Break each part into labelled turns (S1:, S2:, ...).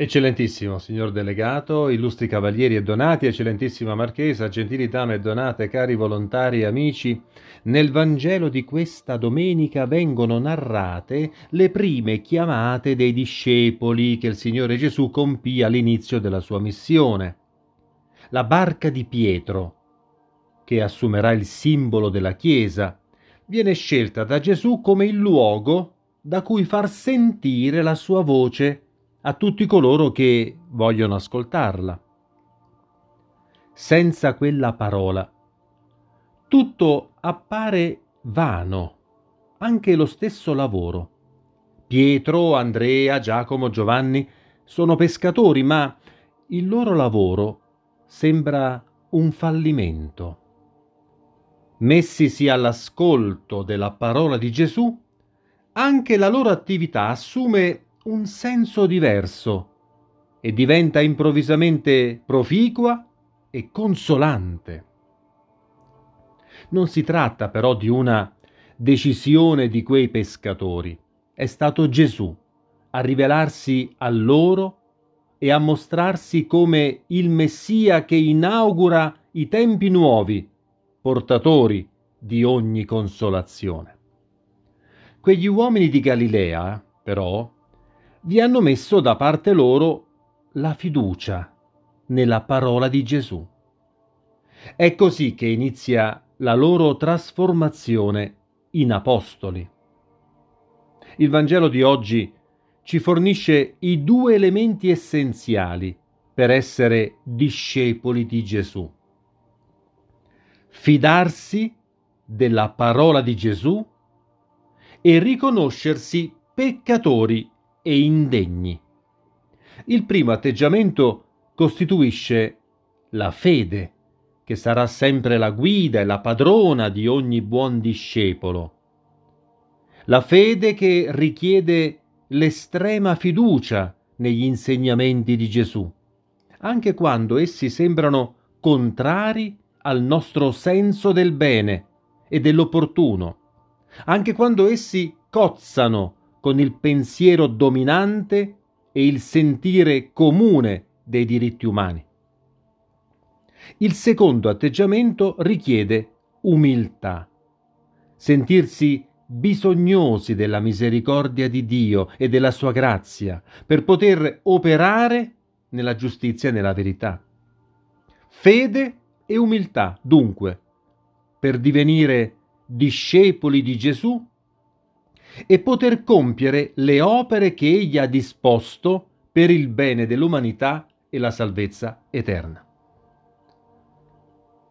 S1: Eccellentissimo, signor delegato, illustri cavalieri e donati, eccellentissima marchesa, gentili dame e donate, cari volontari e amici, nel Vangelo di questa domenica vengono narrate le prime chiamate dei discepoli che il Signore Gesù compì all'inizio della sua missione. La barca di Pietro, che assumerà il simbolo della Chiesa, viene scelta da Gesù come il luogo da cui far sentire la sua voce a tutti coloro che vogliono ascoltarla. Senza quella parola, tutto appare vano, anche lo stesso lavoro. Pietro, Andrea, Giacomo, Giovanni sono pescatori, ma il loro lavoro sembra un fallimento. Messisi all'ascolto della parola di Gesù, anche la loro attività assume un senso diverso e diventa improvvisamente proficua e consolante. Non si tratta però di una decisione di quei pescatori, è stato Gesù a rivelarsi a loro e a mostrarsi come il Messia che inaugura i tempi nuovi, portatori di ogni consolazione. Quegli uomini di Galilea, però, vi hanno messo da parte loro la fiducia nella parola di Gesù. È così che inizia la loro trasformazione in apostoli. Il Vangelo di oggi ci fornisce i due elementi essenziali per essere discepoli di Gesù. Fidarsi della parola di Gesù e riconoscersi peccatori e indegni. Il primo atteggiamento costituisce la fede, che sarà sempre la guida e la padrona di ogni buon discepolo. La fede che richiede l'estrema fiducia negli insegnamenti di Gesù, anche quando essi sembrano contrari al nostro senso del bene e dell'opportuno, anche quando essi cozzano con il pensiero dominante e il sentire comune dei diritti umani. Il secondo atteggiamento richiede umiltà, sentirsi bisognosi della misericordia di Dio e della sua grazia per poter operare nella giustizia e nella verità. Fede e umiltà, dunque, per divenire discepoli di Gesù e poter compiere le opere che egli ha disposto per il bene dell'umanità e la salvezza eterna.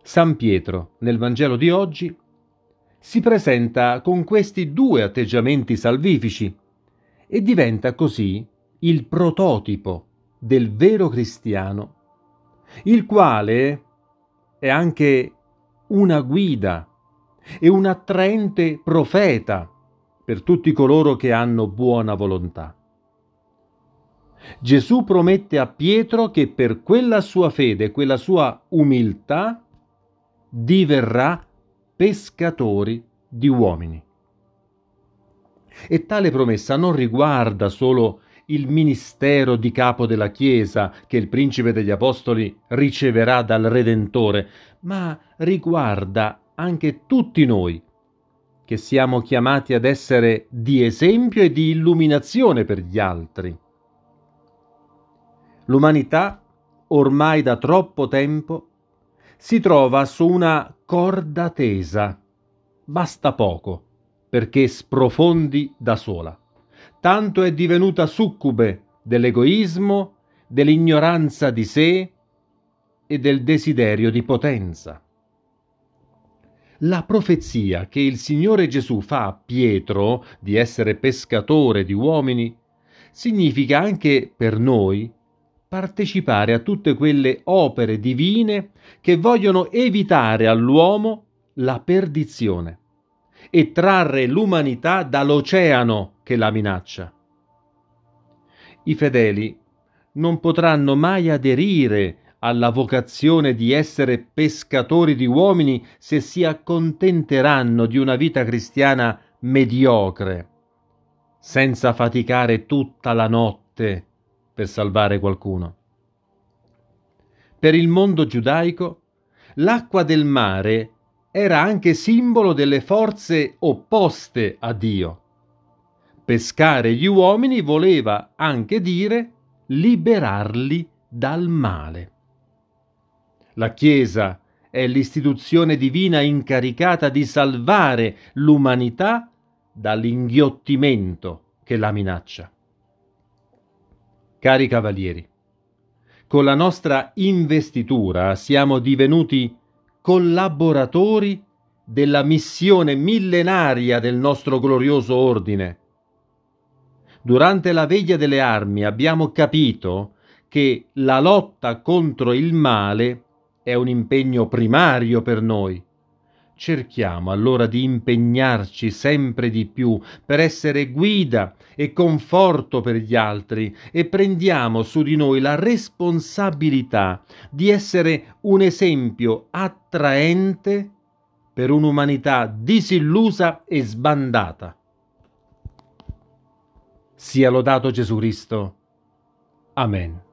S1: San Pietro, nel Vangelo di oggi, si presenta con questi due atteggiamenti salvifici e diventa così il prototipo del vero cristiano, il quale è anche una guida e un attraente profeta per tutti coloro che hanno buona volontà. Gesù promette a Pietro che per quella sua fede, quella sua umiltà, diverrà pescatori di uomini. E tale promessa non riguarda solo il ministero di capo della Chiesa che il principe degli Apostoli riceverà dal Redentore, ma riguarda anche tutti noi che siamo chiamati ad essere di esempio e di illuminazione per gli altri. L'umanità, ormai da troppo tempo, si trova su una corda tesa. Basta poco perché sprofondi da sola. Tanto è divenuta succube dell'egoismo, dell'ignoranza di sé e del desiderio di potenza la profezia che il Signore Gesù fa a Pietro di essere pescatore di uomini significa anche per noi partecipare a tutte quelle opere divine che vogliono evitare all'uomo la perdizione e trarre l'umanità dall'oceano che la minaccia. I fedeli non potranno mai aderire alla vocazione di essere pescatori di uomini se si accontenteranno di una vita cristiana mediocre, senza faticare tutta la notte per salvare qualcuno. Per il mondo giudaico, l'acqua del mare era anche simbolo delle forze opposte a Dio. Pescare gli uomini voleva anche dire liberarli dal male. La Chiesa è l'istituzione divina incaricata di salvare l'umanità dall'inghiottimento che la minaccia. Cari cavalieri, con la nostra investitura siamo divenuti collaboratori della missione millenaria del nostro glorioso ordine. Durante la veglia delle armi abbiamo capito che la lotta contro il male è un impegno primario per noi. Cerchiamo allora di impegnarci sempre di più per essere guida e conforto per gli altri e prendiamo su di noi la responsabilità di essere un esempio attraente per un'umanità disillusa e sbandata. Sia lodato Gesù Cristo. Amen.